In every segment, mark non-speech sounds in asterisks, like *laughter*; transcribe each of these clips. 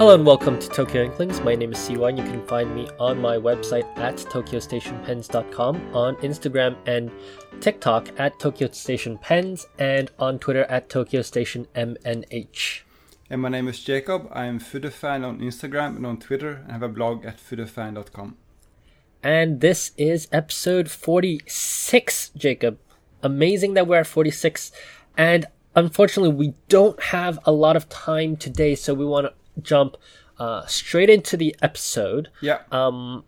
Hello and welcome to Tokyo Inklings. My name is Siwan. You can find me on my website at tokyostationpens.com, on Instagram and TikTok at Tokyo Station Pens, and on Twitter at Tokyo Station MNH. And my name is Jacob. I am Fudefan on Instagram and on Twitter, and have a blog at fudefan.com. And this is episode 46, Jacob. Amazing that we're at 46. And unfortunately, we don't have a lot of time today, so we want to jump uh, straight into the episode. Yeah. Um,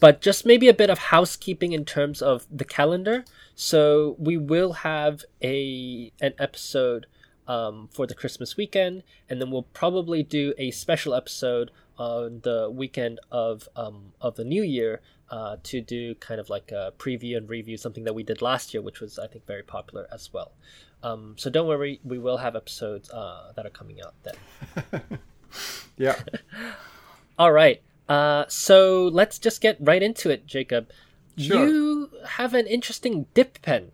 but just maybe a bit of housekeeping in terms of the calendar. So we will have a an episode um, for the Christmas weekend, and then we'll probably do a special episode on the weekend of um, of the New Year uh, to do kind of like a preview and review something that we did last year, which was I think very popular as well. Um, so don't worry, we will have episodes uh, that are coming out then. *laughs* yeah. *laughs* All right. Uh, so let's just get right into it, Jacob. Sure. You have an interesting dip pen.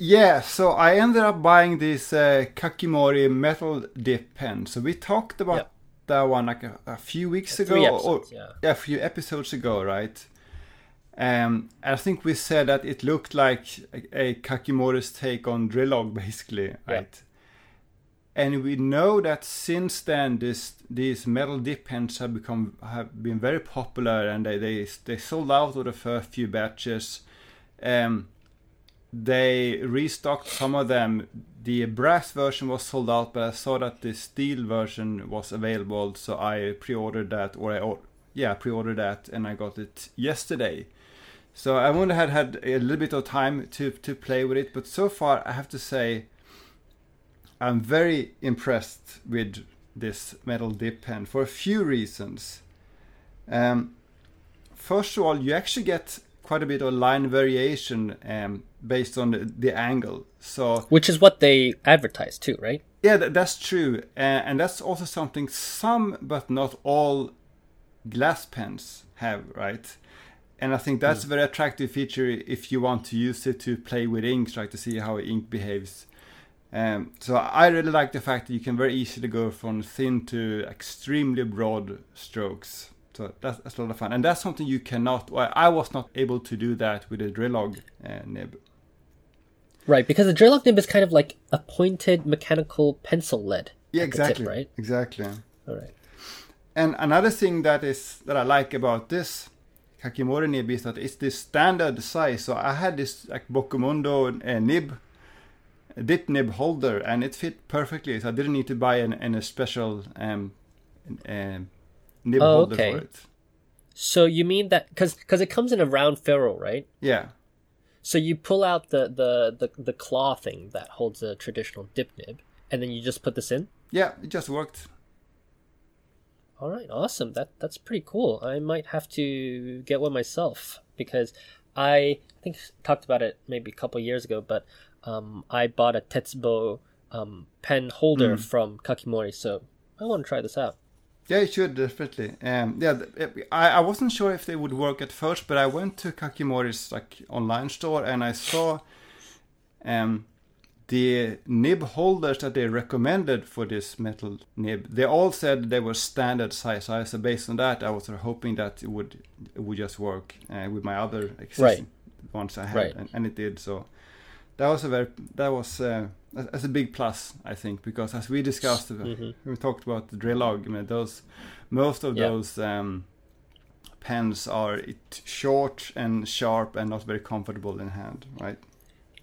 Yeah, so I ended up buying this uh, Kakimori metal dip pen. So we talked about Yep. that one like a, a few weeks ago, Three or episodes, yeah. a few episodes ago, right? Um, I think we said that it looked like a, a Kakimori's take on Drillog, basically, Yeah. right? And we know that since then, this these metal dip pens have become have been very popular, and they they, they sold out of the first few batches. Um, they restocked some of them. The brass version was sold out, but I saw that the steel version was available, so I pre-ordered that, or I yeah pre-ordered that, and I got it yesterday. So I only had had a little bit of time to to play with it, but so far I have to say I'm very impressed with this metal dip pen for a few reasons. Um, first of all, you actually get quite a bit of line variation um, based on the, the angle. So Which is what they advertise too, right? yeah, th- that's true, uh, and that's also something some but not all glass pens have, right? And I think that's a very attractive feature if you want to use it to play with inks, right, to see how ink behaves. Um, so I really like the fact that you can very easily go from thin to extremely broad strokes. So that's, that's a lot of fun, and that's something you cannot. Well, I was not able to do that with a Drillog uh, nib. Right, because the Drillog nib is kind of like a pointed mechanical pencil lead. Yeah, the tip, exactly. right? Exactly. All right. And another thing that is that I like about this Kakimori nib is that it's the standard size. So I had this like Bokumondo uh, nib, dip nib holder, and it fit perfectly. So I didn't need to buy an, an a special um, um, nib Oh, holder okay. for it. So you mean that because because it comes in a round ferrule, right? Yeah, So you pull out the, the the the claw thing that holds a traditional dip nib, and then you just put this in. yeah, it just worked. All right, awesome. That that's pretty cool. I might have to get one myself because I think talked about it maybe a couple years ago, but um, I bought a Tetsubo um, pen holder from Kakimori, so I want to try this out. Yeah, it should definitely. Um, yeah, I, I wasn't sure if they would work at first, but I went to Kakimori's like online store and I saw um, the nib holders that they recommended for this metal nib. They all said they were standard size. So based on that, I was sort of hoping that it would it would just work uh, with my other existing ones I had, Right. and, and it did. So that was a very that was uh, that's a big plus I think because as we discussed uh, Mhm. we talked about the Drillog I mean, those most of Yeah. those um, pens are it short and sharp and not very comfortable in hand right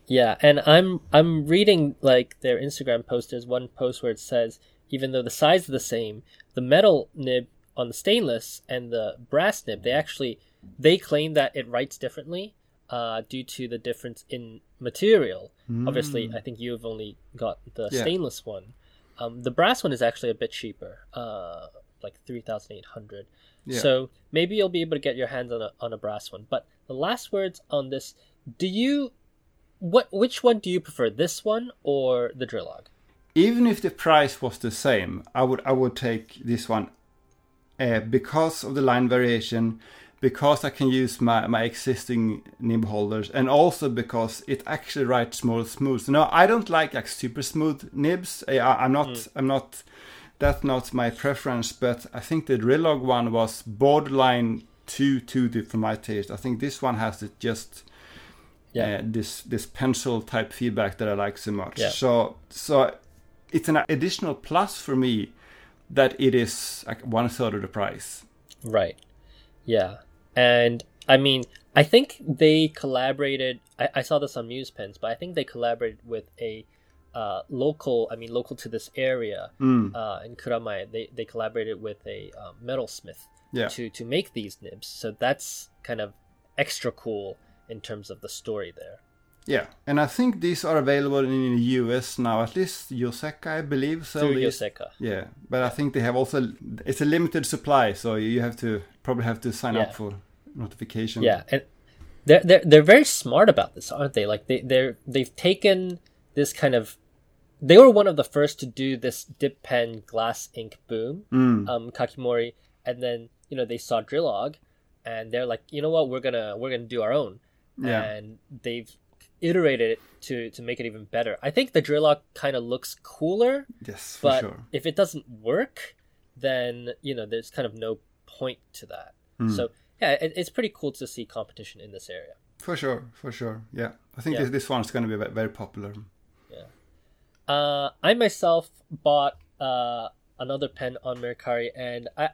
Yeah, and I'm I'm reading like their Instagram post. There's one post where it says even though the size is the same, the metal nib on the stainless and the brass nib, they actually they claim that it writes differently uh, due to the difference in material. Obviously, I think you've only got the Yeah. stainless one. Um, the brass one is actually a bit cheaper, uh, like three thousand eight hundred. Yeah. So maybe you'll be able to get your hands on a on a brass one. But the last words on this: Do you what which one do you prefer, this one or the Drillog? even if the price was the same I would I would take this one uh, because of the line variation because I can use my, my existing nib holders and also because it actually writes more smooth. So no, I don't like like super smooth nibs. I, I'm not I'm not that's not my preference, but I think the Drillog one was borderline too too deep for my taste. I think this one has it just Yeah. uh, this this pencil type feedback that I like so much. Yeah. So so it's an additional plus for me that it is like one third of the price. Right. Yeah. And I mean, I think they collaborated. I, I saw this on Muse Pens, but I think they collaborated with a uh, local. I mean, local to this area Mm. uh, in Kuramae. They they collaborated with a uh, metalsmith Yeah. to to make these nibs. So that's kind of extra cool in terms of the story there. Yeah, and I think these are available in the US now. At least Yoseka, I believe, sell Through these. Yoseka. Yeah, but I think they have also it's a limited supply, so you have to probably have to sign Yeah. up for notification. Yeah, and they're they're they're very smart about this, aren't they? Like they they're they've taken this kind of they were one of the first to do this dip pen glass ink boom, Mm. um, Kakimori, and then you know they saw Drillog, and they're like, you know what, we're gonna we're gonna do our own, Yeah. and they've iterated it to to make it even better. I think the Drillog kind of looks cooler, Yes, for but sure. if it doesn't work, then you know there's kind of no point to that. Mm. So yeah, it, it's pretty cool to see competition in this area. For sure, for sure. Yeah, I think Yeah. this, this one's going to be very popular. Uh, I myself bought uh, another pen on Mercari, and I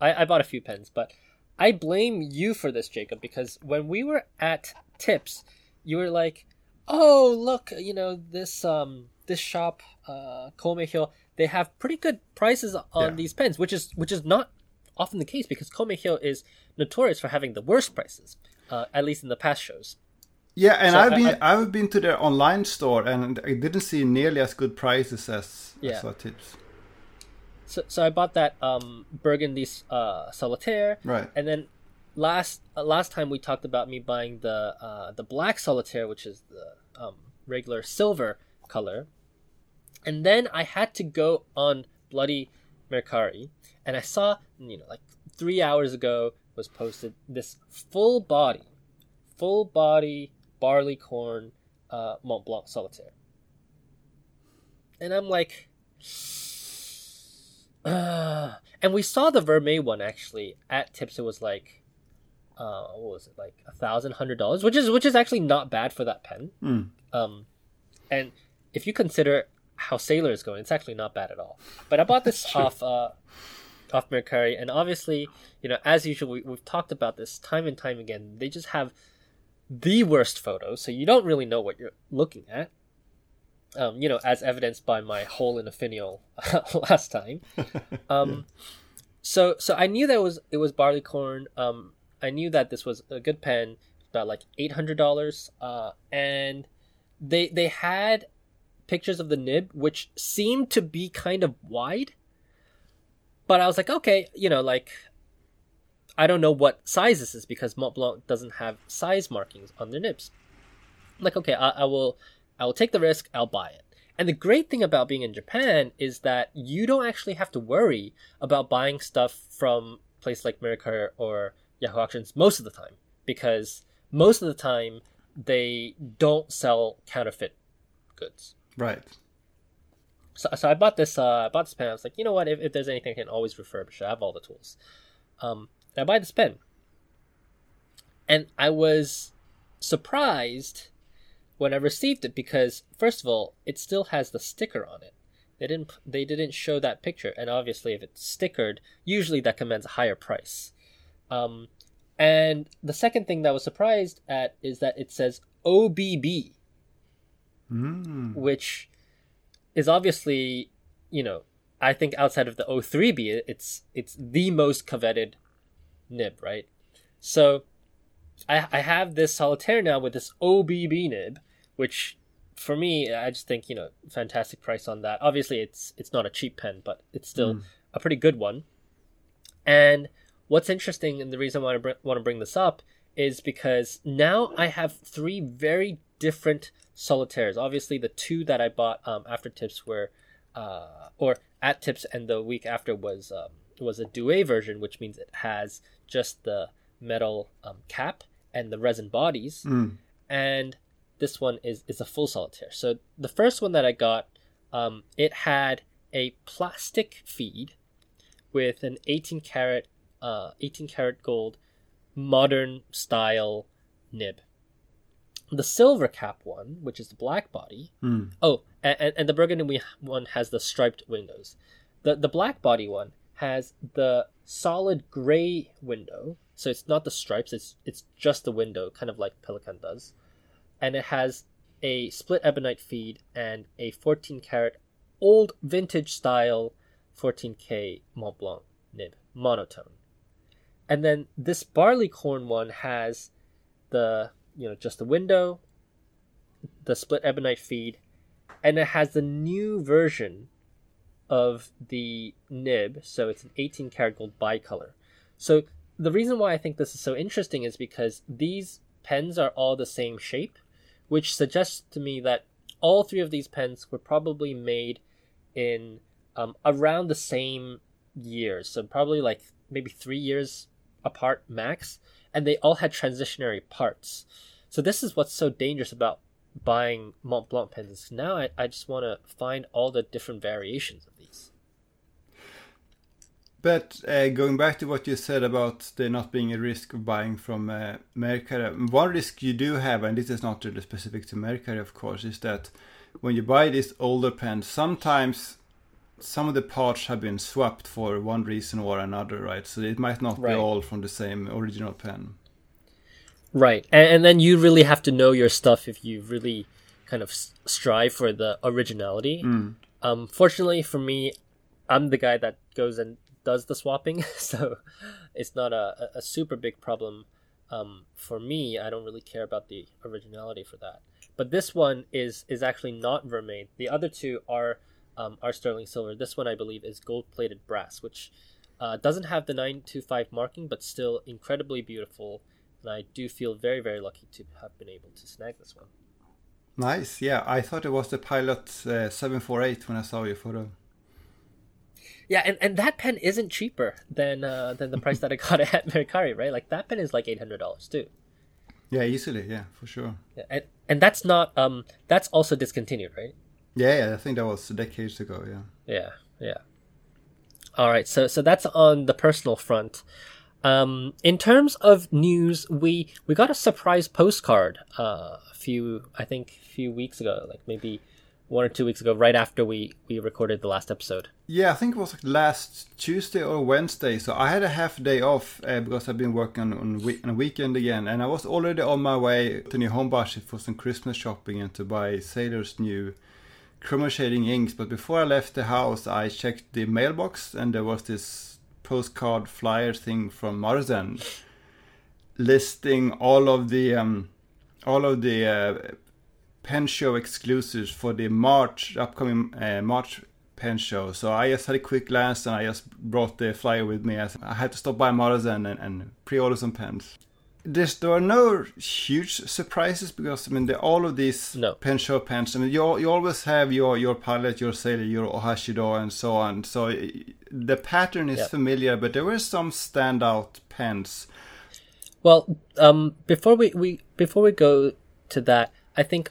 I I bought a few pens, but I blame you for this, Jacob, because when we were at Tips, you were like, "Oh, look, you know this um this shop, uh, Komehyo, they have pretty good prices on Yeah. these pens, which is which is not often the case because Komehyo is notorious for having the worst prices, uh, at least in the past shows." Yeah, and So I've been I, have been to their online store and I didn't see nearly as good prices as Yeah. as tips. So, so I bought that um, Burgundy uh, Solitaire, Right. and then last uh, last time we talked about me buying the uh, the black Solitaire, which is the um, regular silver color, and then I had to go on Bloody Mercari, and I saw you know like three hours ago was posted this full body, full body barley corn uh, Mont Blanc Solitaire, and I'm like. Uh, *sighs* and we saw the Vermeil one actually at Tips. It was like, uh, what was it like a thousand hundred dollars, which is which is actually not bad for that pen. Mm. Um, and if you consider how Sailor is going, it's actually not bad at all. But I bought this *laughs* off uh, off Mercari, and obviously, you know, as usual, we, we've talked about this time and time again. They just have the worst photos, so you don't really know what you're looking at. Um, you know, as evidenced by my hole in a finial *laughs* last time. *laughs* Um, so so I knew that it was it was barleycorn. Um, I knew that this was a good pen, about like eight hundred dollars. Uh, and they they had pictures of the nib, which seemed to be kind of wide. But I was like, okay, you know, like I don't know what size this is because Mont Blanc doesn't have size markings on their nibs. I'm like, okay, I, I will I will take the risk. I'll buy it. And the great thing about being in Japan is that you don't actually have to worry about buying stuff from places like Mercari or Yahoo Auctions most of the time because most of the time they don't sell counterfeit goods. Right. So, so I bought this. Uh, I bought this pen. I was like, you know what? If, if there's anything I can always refurbish, I have all the tools. Um, and I buy this pen, and I was surprised when I received it because first of all, it still has the sticker on it. They didn't. They didn't show that picture, and obviously, if it's stickered, usually that commands a higher price. Um, and the second thing that I was surprised at is that it says OBB Mm. which is obviously, you know, I think outside of the O3B, it's it's the most coveted nib, right? So I I have this solitaire now with this OBB nib, which for me, I just think you know, fantastic price on that. Obviously, it's it's not a cheap pen, but it's still Mm. a pretty good one. And what's interesting, and the reason why I br- want to bring this up is because now I have three very different solitaires. Obviously, the two that I bought um, after Tips were, uh, or at Tips, and the week after was um, was a duet version, which means it has just the metal um, cap and the resin bodies Mm. and this one is is a full solitaire. So the first one that I got, um, it had a plastic feed with an 18 karat, uh, 18 karat gold, modern style nib. The silver cap one, which is the black body. Mm. Oh, and, and the burgundy one has the striped windows. The the black body one has the solid gray window, so it's not the stripes. It's it's just the window, kind of like Pelikan does, and it has a split ebonite feed and a 14 karat old vintage style 14k Mont Blanc nib monotone. And then this barley corn one has the you know just the window, the split ebonite feed, and it has the new version of the nib, so it's an 18 karat gold bicolor. So the reason why I think this is so interesting is because these pens are all the same shape, which suggests to me that all three of these pens were probably made in um, around the same years, so probably like maybe three years apart max, and they all had transitionary parts. So this is what's so dangerous about buying Mont Blanc pens. Now I, I just want to find all the different variations of these. But uh, going back to what you said about there not being a risk of buying from uh, one risk you do have, and this is not really specific to Mercari, of course, is that when you buy these older pens, sometimes some of the parts have been swapped for one reason or another, right? So it might not right. be all from the same original pen. Right, and, and, then you really have to know your stuff if you really kind of strive for the originality. Mm. Um, fortunately for me, I'm the guy that goes and does the swapping, *laughs* so it's not a, a super big problem um, for me. I don't really care about the originality for that. But this one is is actually not vermeil. The other two are um, are sterling silver. This one I believe is gold plated brass, which uh, doesn't have the 925 marking, but still incredibly beautiful. And I do feel very very lucky to have been able to snag this one. Nice, yeah. I thought it was the Pilot uh, 748 when I saw your photo. Yeah, and, and that pen isn't cheaper than uh, than the price that I got it *laughs* at Mercari, right? Like that pen is like eight hundred dollars too. Yeah, easily, yeah, for sure. Yeah, and and that's not um that's also discontinued, right? Yeah, yeah, I think that was decades ago. Yeah. Yeah, yeah. All right, so so that's on the personal front. Um, in terms of news, we we got a surprise postcard uh, a few, I think, a few weeks ago, like maybe one or two weeks ago, right after we we recorded the last episode. Yeah, I think it was like last Tuesday or Wednesday. So I had a half day off uh, because I've been working on on, week- on a weekend again, and I was already on my way to Nihonbashi for some Christmas shopping and to buy Sailor's new shading inks. But before I left the house, I checked the mailbox, and there was this postcard flyer thing from Maruzen listing all of the um, all of the uh, pen show exclusives for the March upcoming uh, March pen show. So I just had a quick glance and I just brought the flyer with me. I had to stop by Maruzen and, and pre-order some pens. There's, there are no huge surprises because I mean the, all of these no. pen show pens. I mean you you always have your your pilot, your sailor, your ohashido, and so on. So the pattern is yep. familiar, but there were some standout pens. Well, um, before we, we before we go to that, I think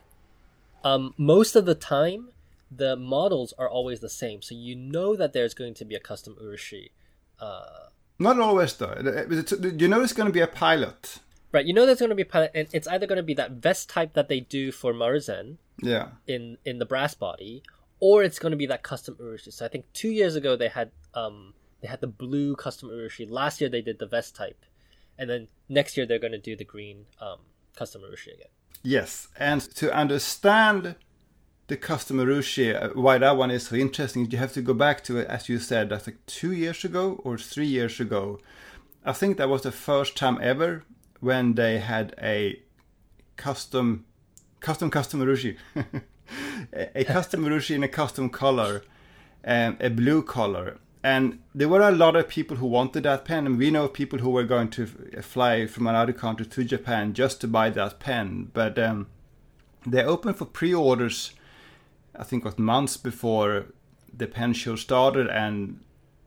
um, most of the time the models are always the same, so you know that there's going to be a custom urushi. Uh, Not always though. You know it's going to be a pilot. Right, you know there's going to be a pilot, and it's either going to be that vest type that they do for Maruzen. Yeah. In in the brass body, or it's going to be that custom urushi. So I think two years ago they had um they had the blue custom urushi. Last year they did the vest type, and then next year they're going to do the green um custom urushi again. Yes, and to understand the custom urushi, uh, why that one is so interesting, you have to go back to it, as you said, that's like two years ago or three years ago. I think that was the first time ever when they had a custom, custom custom urushi, *laughs* a, custom urushi in a custom color, and a blue color, and there were a lot of people who wanted that pen, and we know people who were going to fly from another country to Japan just to buy that pen. But um, they opened for pre-orders, I think, it was months before the pen show started, and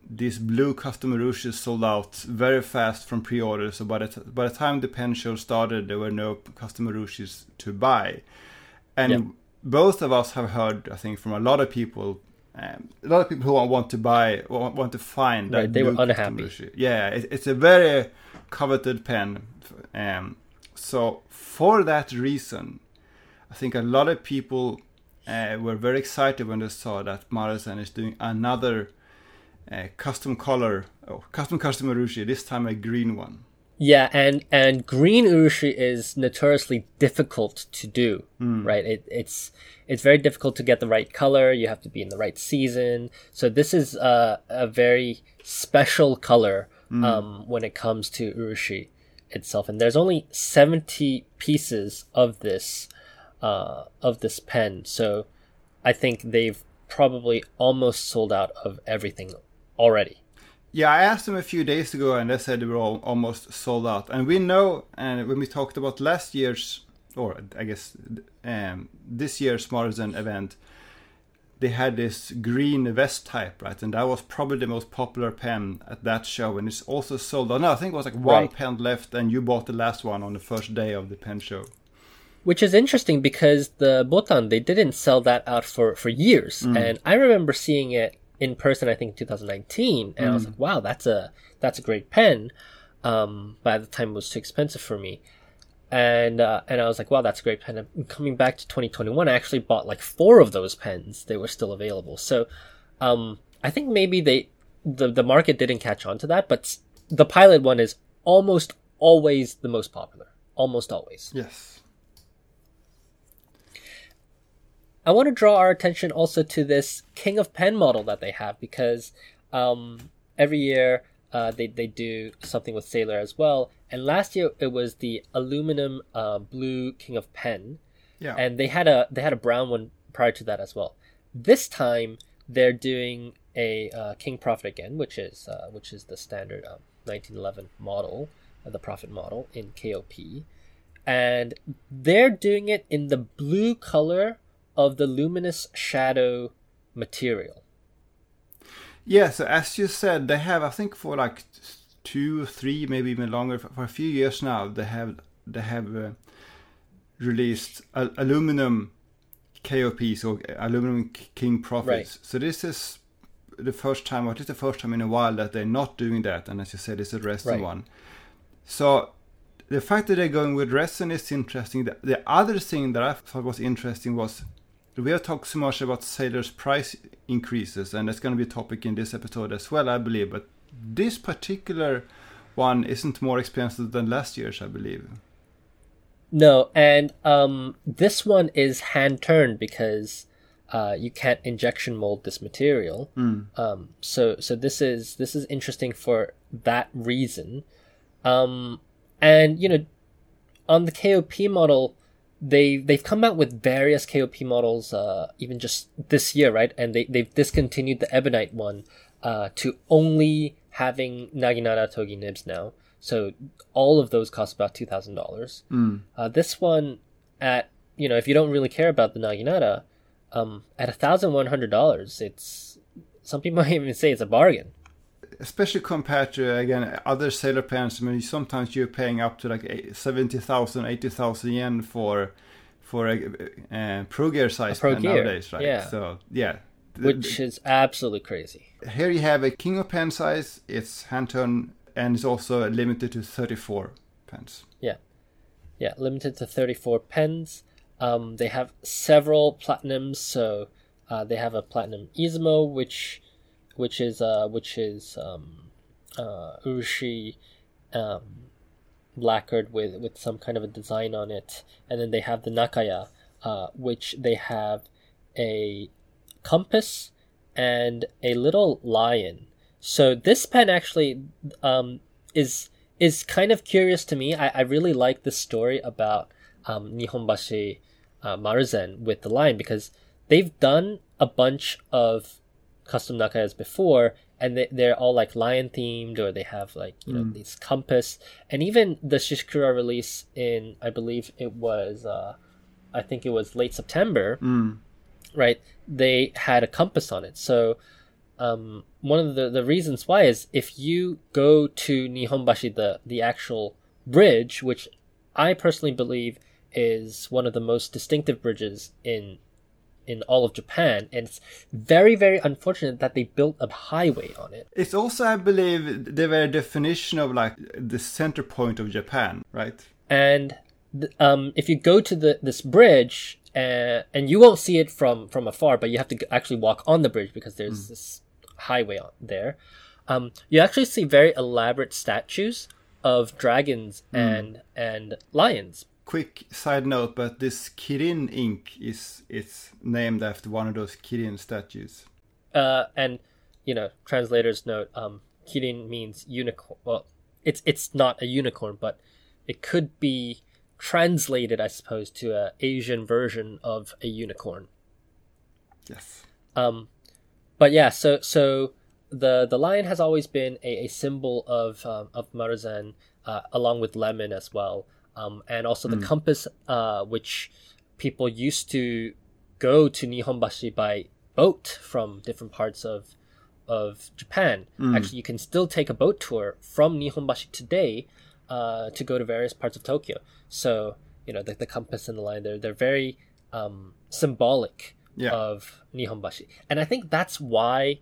these blue custom Urushis sold out very fast from pre-orders. So by the, t- by the time the pen show started, there were no custom Urushis to buy, and both of us have heard, I think, from a lot of people um, a lot of people who want to buy want, want to find that Right, they were unhappy. Rushi. Yeah, it, it's a very coveted pen. Um, so for that reason, I think a lot of people uh, were very excited when they saw that Maruzen is doing another uh, custom color, oh, custom custom Urushi. This time a green one. Yeah, and and green urushi is notoriously difficult to do, right? It, it's it's very difficult to get the right color. You have to be in the right season. So this is a a very special color um, when it comes to urushi itself. And there's only seventy pieces of this uh, of this pen. So I think they've probably almost sold out of everything already. Yeah, I asked them a few days ago, and they said they were all, almost sold out. And we know, and when we talked about last year's, or I guess um, this year's Maruzen event, they had this green vest type, right? And that was probably the most popular pen at that show, and it's also sold out. No, I think it was like one Right. pen left, and you bought the last one on the first day of the pen show. Which is interesting because the Botan they didn't sell that out for for years, and I remember seeing it in person. I think in 2019, and I was like, "Wow, that's a that's a great pen." Um, by the time it was too expensive for me, and uh, and I was like, "Wow, that's a great pen." And coming back to 2021, I actually bought like four of those pens. They were still available, so um, I think maybe they the the market didn't catch on to that, but the Pilot one is almost always the most popular, almost always. Yes. I want to draw our attention also to this King of Pen model that they have because um, every year uh, they they do something with Sailor as well. And last year it was the aluminum uh, blue King of Pen, Yeah. and they had a they had a brown one prior to that as well. This time they're doing a uh, King Profit again, which is uh, which is the standard um, 1911 model, uh, the Profit model in KOP, and they're doing it in the blue color of the luminous shadow material. Yeah, so as you said, they have I think for like two, three, maybe even longer for, a few years now. They have they have uh, released aluminum KOPs or aluminum King Profits. Right. So this is the first time, or at least the first time in a while, that they're not doing that. And as you said, it's a resin Right. one. So the fact that they're going with resin is interesting. The, the other thing that I thought was interesting was we have talked so much about sailors' price increases, and that's going to be a topic in this episode as well, I believe. But this particular one isn't more expensive than last year's, I believe. No, and um, this one is hand turned because uh, you can't injection mold this material. Um, so so this is this is interesting for that reason. Um, and you know, on the KOP model, they they've come out with various KOP models, uh, even just this year, right? And they they've discontinued the Ebonite one uh, to only having Naginata Togi nibs now. So all of those cost about two thousand dollars. Uh, this one at you know if you don't really care about the Naginata, um, at thousand one hundred dollars, it's some people *laughs* might even say it's a bargain. Especially compared to, again, other sailor pens. I mean, sometimes you're paying up to like eight- 70,000, 80,000 yen for for a uh, Pro Gear size Pro pen Gear, nowadays, right? yeah. So, yeah. Which is absolutely crazy. Here you have a King of Pen size, it's hand turned, and it's also limited to 34 pens. Yeah, yeah, limited to thirty four pens. Um, they have several platinums, so uh, they have a platinum Izumo, which which is uh, which is um, uh, urushi um, lacquered with with some kind of a design on it, and then they have the Nakaya, uh, which they have a compass and a little lion. So this pen actually um, is is kind of curious to me. I, I really like the story about um, Nihonbashi uh, Maruzen with the lion because they've done a bunch of custom nakayas before and they, they're all like lion themed or they have like you know these compass. And even the shishikura release in i believe it was uh i think it was late september right they had a compass on it. So um one of the the reasons why is if you go to nihonbashi the the actual bridge which i personally believe is one of the most distinctive bridges in in all of Japan, and it's very very unfortunate that they built a highway on it. It's also, I believe, the very definition of like the center point of Japan, right? And th- um, if you go to the this bridge, uh, and you won't see it from from afar, but you have to actually walk on the bridge because there's this highway on there. Um, you actually see very elaborate statues of dragons and and lions. Quick side note, but this Kirin ink is it's named after one of those Kirin statues. Uh, and you know, translators note, um, Kirin means unicorn. Well, it's it's not a unicorn, but it could be translated, I suppose, to a Asian version of a unicorn. Yes. Um, but yeah, so so the the lion has always been a, a symbol of um, of Maruzen, uh, along with lemon as well, um, and also the compass, uh, which people used to go to Nihonbashi by boat from different parts of of Japan. Actually, you can still take a boat tour from Nihonbashi today uh, to go to various parts of Tokyo. So you know the, the compass and the line they're they're very um, symbolic Yeah. of Nihonbashi, and I think that's why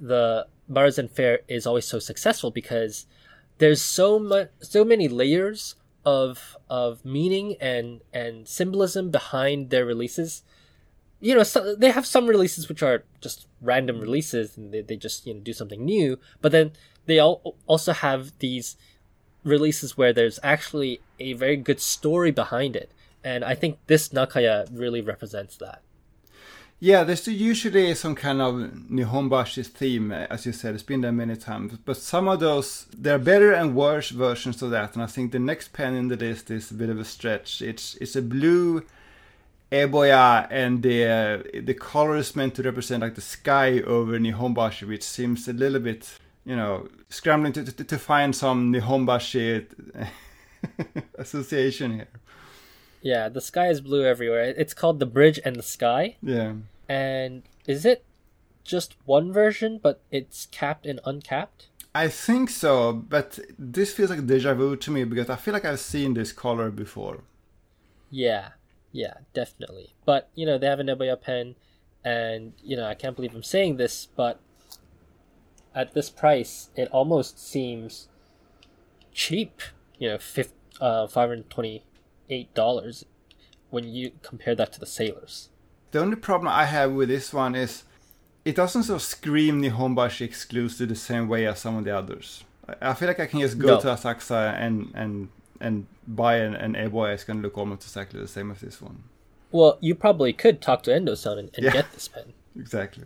the Maruzen Fair is always so successful because there's so much so many layers of of meaning and and symbolism behind their releases. You know so they have some releases which are just random releases and they, they just you know do something new but then they all also have these releases where there's actually a very good story behind it. And i think this nakaya really represents that Yeah, there's usually some kind of Nihonbashi theme, eh, as you said. It's been there many times, but some of those there are better and worse versions of that. And I think the next pen in the list is a bit of a stretch. It's it's a blue eboya, and the the color is meant to represent like the sky over Nihonbashi, which seems a little bit, you know, scrambling to to, to find some Nihonbashi *laughs* association here. Yeah, the sky is blue everywhere. It's called The Bridge and the Sky. Yeah. And is it just one version, but it's capped and uncapped? I think so, but this feels like deja vu to me because I feel like I've seen this color before. Yeah, yeah, definitely. But, you know, they have a Nebuya pen, and, you know, I can't believe I'm saying this, but at this price, it almost seems cheap. You know, 5- uh, 520 eight dollars when you compare that to the sailors. The only problem I have with this one is it doesn't sort of scream Nihonbashi exclusive the same way as some of the others. I feel like I can just go no. to Asakusa and and and buy an, an Eboy It's going to look almost exactly the same as this one. Well, you probably could talk to Endo-san and, and yeah, get this pen. *laughs* Exactly.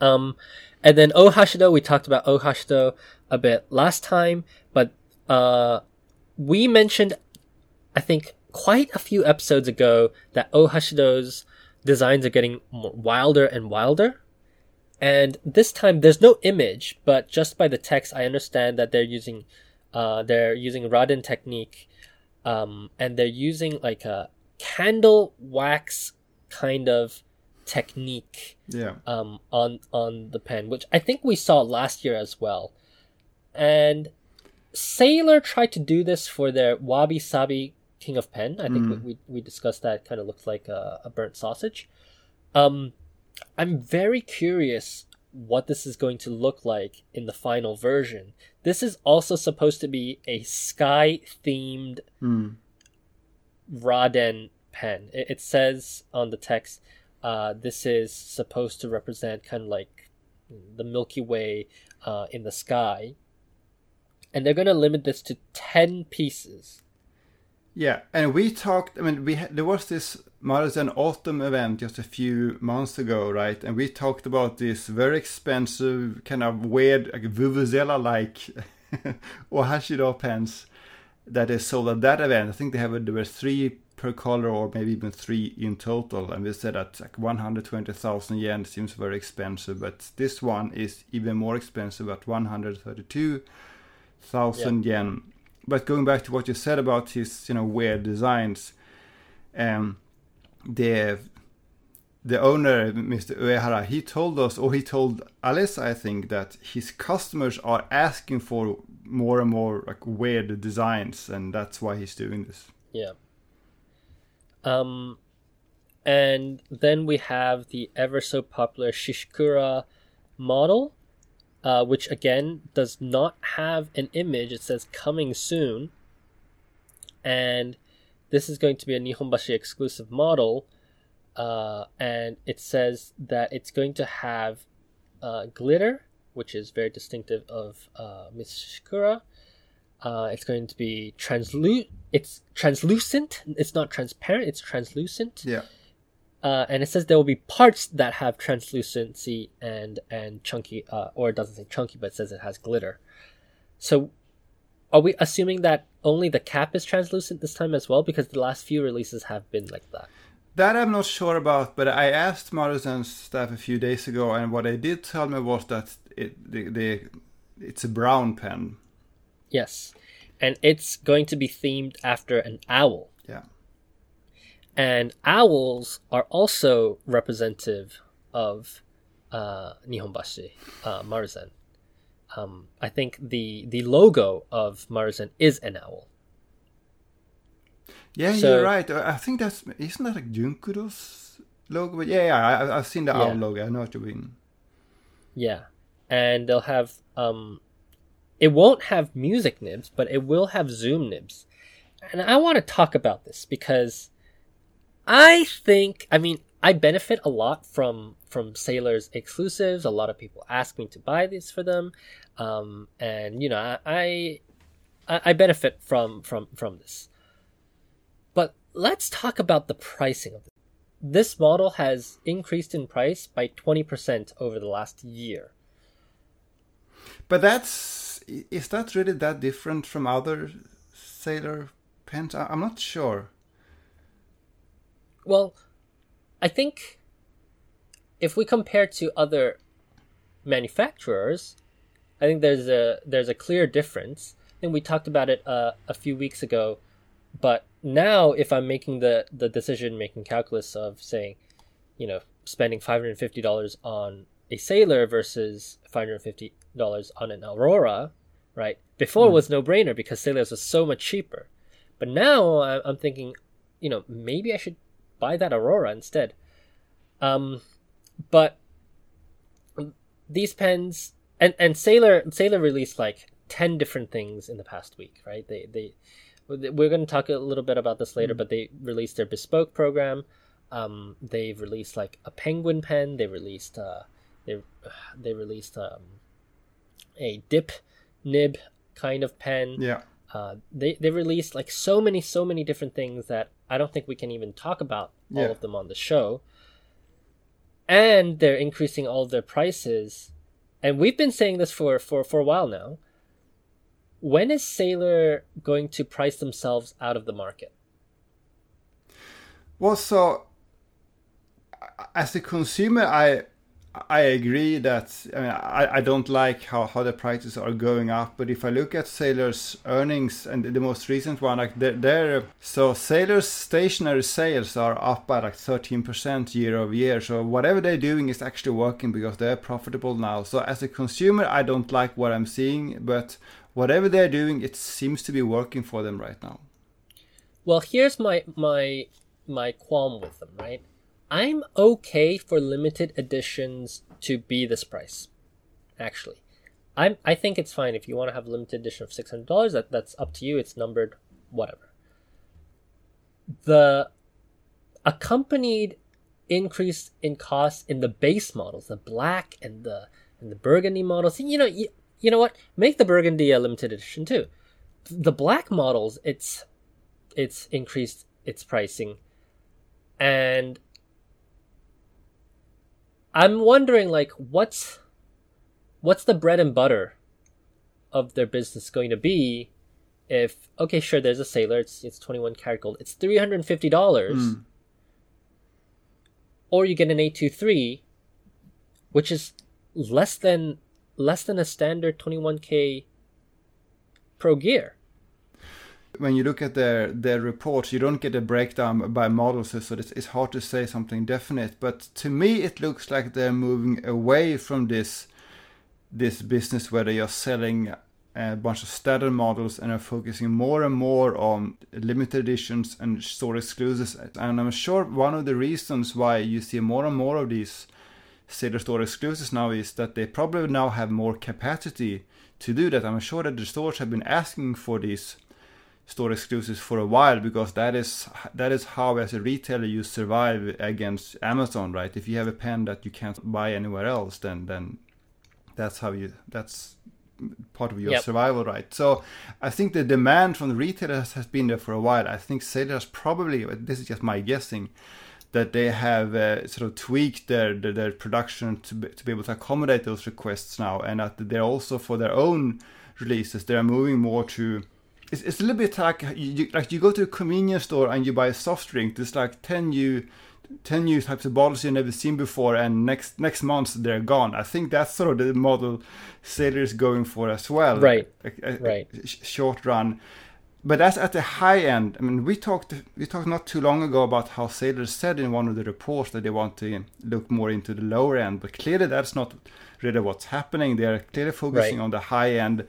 Um, and then Ohashido, we talked about Ohashido a bit last time, but uh, we mentioned I think, quite a few episodes ago that Ohashido's designs are getting wilder and wilder. And this time, there's no image, but just by the text, I understand that they're using, uh, they're using Raden technique, um, and they're using like a candle wax kind of technique Yeah. um, on on the pen, which I think we saw last year as well. And Sailor tried to do this for their Wabi Sabi King of Pen. I think we, we we discussed that. Kind of looks like a, a burnt sausage. Um, I'm very curious what this is going to look like in the final version. This is also supposed to be a sky themed Hmm. Raden pen. It, it says on the text, uh, this is supposed to represent kind of like the Milky Way uh, in the sky. And they're going to limit this to 10 pieces. Yeah, and we talked. I mean, we had, there was this Maruzen Autumn event just a few months ago, right? And we talked about this very expensive, kind of weird, like vuvuzela-like *laughs* Ohashido pens that they sold at that event. I think they have there were three per color, or maybe even three in total. And we said that like 120,000 yen seems very expensive, but this one is even more expensive at 132,000 yen but going back to what you said about his you know weird designs um the the owner mr uehara he told us or he told alice i think that his customers are asking for more and more like weird designs and that's why he's doing this Yeah. Um, and then we have the ever so popular Shishikura model, uh, which again does not have an image. It says coming soon. And this is going to be a Nihonbashi exclusive model. Uh, and it says that it's going to have uh, glitter, which is very distinctive of uh, Miss Shikura. Uh, it's going to be translu- It's translucent. It's not transparent. It's translucent. Yeah. Uh, and it says there will be parts that have translucency and and chunky, uh, or it doesn't say chunky, but it says it has glitter. So, are we assuming that only the cap is translucent this time as well? Because the last few releases have been like that. That I'm not sure about, but I asked Maruzen's staff a few days ago, and what they did tell me was that it the, the it's a brown pen. Yes, and it's going to be themed after an owl. Yeah. And owls are also representative of uh, Nihonbashi, uh, Maruzen. Um, I think the the logo of Maruzen is an owl. Yeah, So- you're right. I think that's isn't that like Junkudo's logo? But yeah, yeah, I, I've seen the Yeah. owl logo. I know what you mean. Yeah, and they'll have um, it won't have music nibs, but it will have zoom nibs, and I want to talk about this because I think I mean I benefit a lot from from Sailor's exclusives. A lot of people ask me to buy these for them, um, and you know I I, I benefit from from from this. But let's talk about the pricing of this. This model has increased in price by 20% over the last year. But that's is that really that different from other sailor pens? I'm not sure. Well, I think if we compare to other manufacturers, I think there's a there's a clear difference. I think we talked about it uh, a few weeks ago, but now if I'm making the the decision making calculus of saying, you know, spending five hundred fifty dollars on a sailor versus five hundred fifty dollars on an Aurora, right? Before it was no brainer because sailors was so much cheaper, but now I'm thinking, you know, maybe I should buy that Aurora instead. Um, but these pens and and Sailor Sailor released like ten different things in the past week, right? They they we're going to talk a little bit about this later, but they released their bespoke program. Um, they've released like a penguin pen. They released uh, they they released um, a dip nib kind of pen. Yeah. Uh, they they released like so many so many different things that I don't think we can even talk about all Yeah. of them on the show. And they're increasing all their prices, and we've been saying this for for for a while now. When is Sailor going to price themselves out of the market? Well, so as a consumer, I I agree that I mean I, I don't like how, how the prices are going up. But if I look at Sailor's earnings and the most recent one, like they're, so Sailor's stationary sales are up by like thirteen percent year over year. So whatever they're doing is actually working because they're profitable now. So as a consumer, I don't like what I'm seeing, but whatever they're doing, it seems to be working for them right now. Well, here's my my my qualm with them, right? I'm okay for limited editions to be this price. Actually, I'm I think it's fine if you want to have a limited edition of six hundred dollars. That that's up to you. It's numbered, whatever. The accompanied increase in cost in the base models, the black and the and the burgundy models. You know, you, you know what? Make the burgundy a limited edition too. The black models, it's it's increased its pricing and i'm wondering like what's what's the bread and butter of their business going to be if okay sure there's a sailor it's it's 21 karat gold it's $350 Mm. or you get an 823 which is less than less than a standard 21k pro gear when you look at their their reports, you don't get a breakdown by models, so it's, it's hard to say something definite. But to me, it looks like they're moving away from this this business where they are selling a bunch of standard models and are focusing more and more on limited editions and store exclusives. And I'm sure one of the reasons why you see more and more of these Sailor Store exclusives now is that they probably now have more capacity to do that. I'm sure that the stores have been asking for these store exclusives for a while because that is that is how as a retailer you survive against Amazon, right? If you have a pen that you can't buy anywhere else, then then that's how you that's part of your yep. survival, right? So I think the demand from the retailers has been there for a while. I think Sailors probably this is just my guessing that they have uh, sort of tweaked their, their, their production to be, to be able to accommodate those requests now, and that they're also for their own releases they are moving more to. It's, it's a little bit like you, like you go to a convenience store and you buy a soft drink. There's like ten new 10 new types of bottles you've never seen before and next next month they're gone i think that's sort of the model sailor is going for as well right a, a, right a short run but that's at the high end. I mean, we talked we talked not too long ago about how sailors said in one of the reports that they want to look more into the lower end, but clearly that's not really what's happening. They are clearly focusing right. on the high end.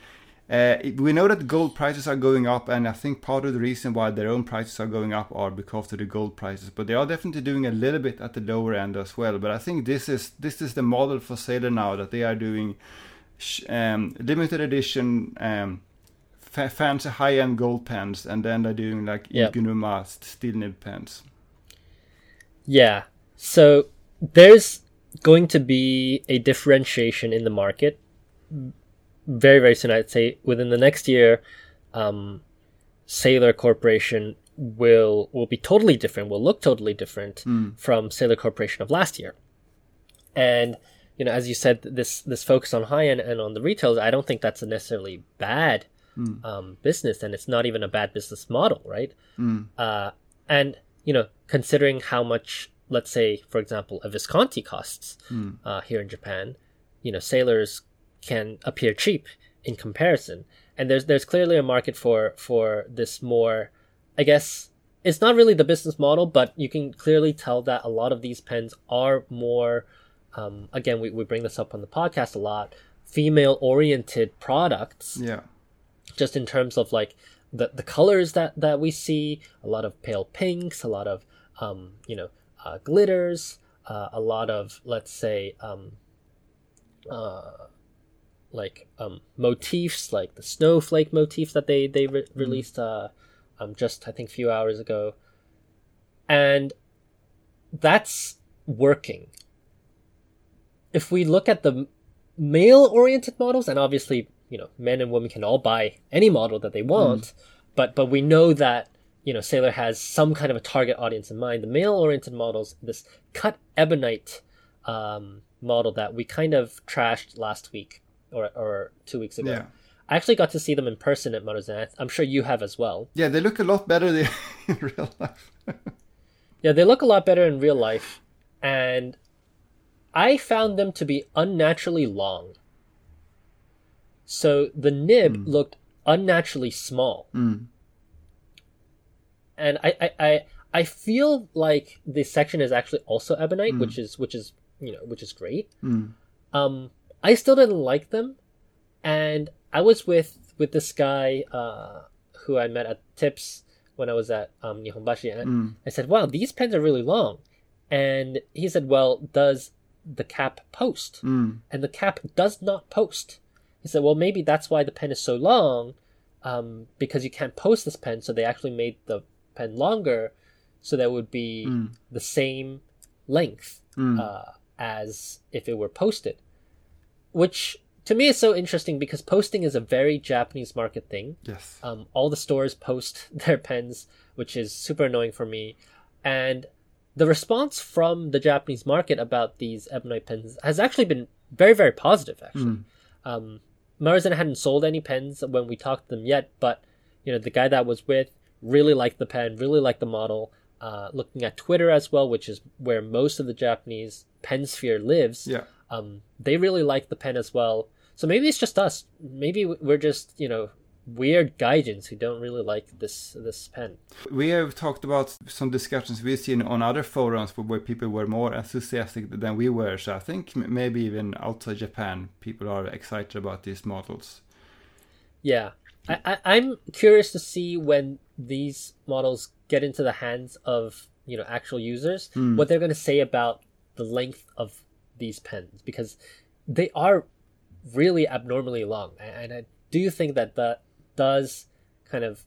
Uh, we know that gold prices are going up, and I think part of the reason why their own prices are going up are because of the gold prices. But they are definitely doing a little bit at the lower end as well. But I think this is this is the model for Sailor now that they are doing um, limited edition. Um, fancy high-end gold pens, and then they're doing like yep. Igunuma steel nib pens. Yeah. So there's going to be a differentiation in the market very very soon. I'd say within the next year, um, Sailor Corporation will will be totally different. Will look totally different mm. from Sailor Corporation of last year, and you know, as you said, this this focus on high end and on the retailers, I don't think that's necessarily bad mm. um, business, and it's not even a bad business model, right? Mm. Uh, and you know, considering how much, let's say, for example, a Visconti costs mm. uh, here in Japan, you know, sailors can appear cheap in comparison, and there's there's clearly a market for for this more, I guess. It's not really the business model, but you can clearly tell that a lot of these pens are more um, again, we, we bring this up on the podcast a lot female oriented products yeah just in terms of like the the colors that that we see a lot of pale pinks a lot of um, you know uh, glitters uh, a lot of let's say um, uh, like um, motifs like the snowflake motif that they they re- mm. released uh, um, just I think a few hours ago and that's working if we look at the male oriented models and obviously you know men and women can all buy any model that they want mm. but but we know that you know sailor has some kind of a target audience in mind the male oriented models this cut ebonite um, model that we kind of trashed last week or or two weeks ago yeah. I actually got to see them in person at Maruzen. I'm sure you have as well. Yeah, they look a lot better *laughs* in real life. *laughs* yeah, they look a lot better in real life, and I found them to be unnaturally long. So the nib mm. looked unnaturally small. Mm. And I, I, I, I feel like the section is actually also ebonite, mm. which is which is you know which is great. Hmm. Um, I still didn't like them, and I was with with this guy uh, who I met at Tips when I was at um, Nihonbashi, and hmm. I said, "Wow, these pens are really long." And he said, "Well, does the cap post?" Hmm. And the cap does not post. He said, well, maybe that's why the pen is so long, um, because you can't post this pen. So they actually made the pen longer, so that would be mm. the same length mm. uh, as if it were posted. Which to me is so interesting because posting is a very Japanese market thing. Yes. Um, all the stores post *laughs* their pens, which is super annoying for me. And the response from the Japanese market about these ebonite pens has actually been very, very positive, actually. Mm. Um, hadn't sold any pens when we talked to them yet, but you know the guy that was with really liked the pen, really liked the model. Uh, looking at Twitter as well, which is where most of the Japanese pen sphere lives. Yeah. Um, they really like the pen as well. So maybe it's just us. Maybe we're just you know weird gaijins who don't really like this this pen. We have talked about some discussions we've seen on other forums where people were more enthusiastic than we were. So I think maybe even outside Japan, people are excited about these models. Yeah, I, I I'm curious to see when these models get into the hands of you know actual users Hmm. what they're going to say about the length of these pens because they are really abnormally long, and I do think that that does kind of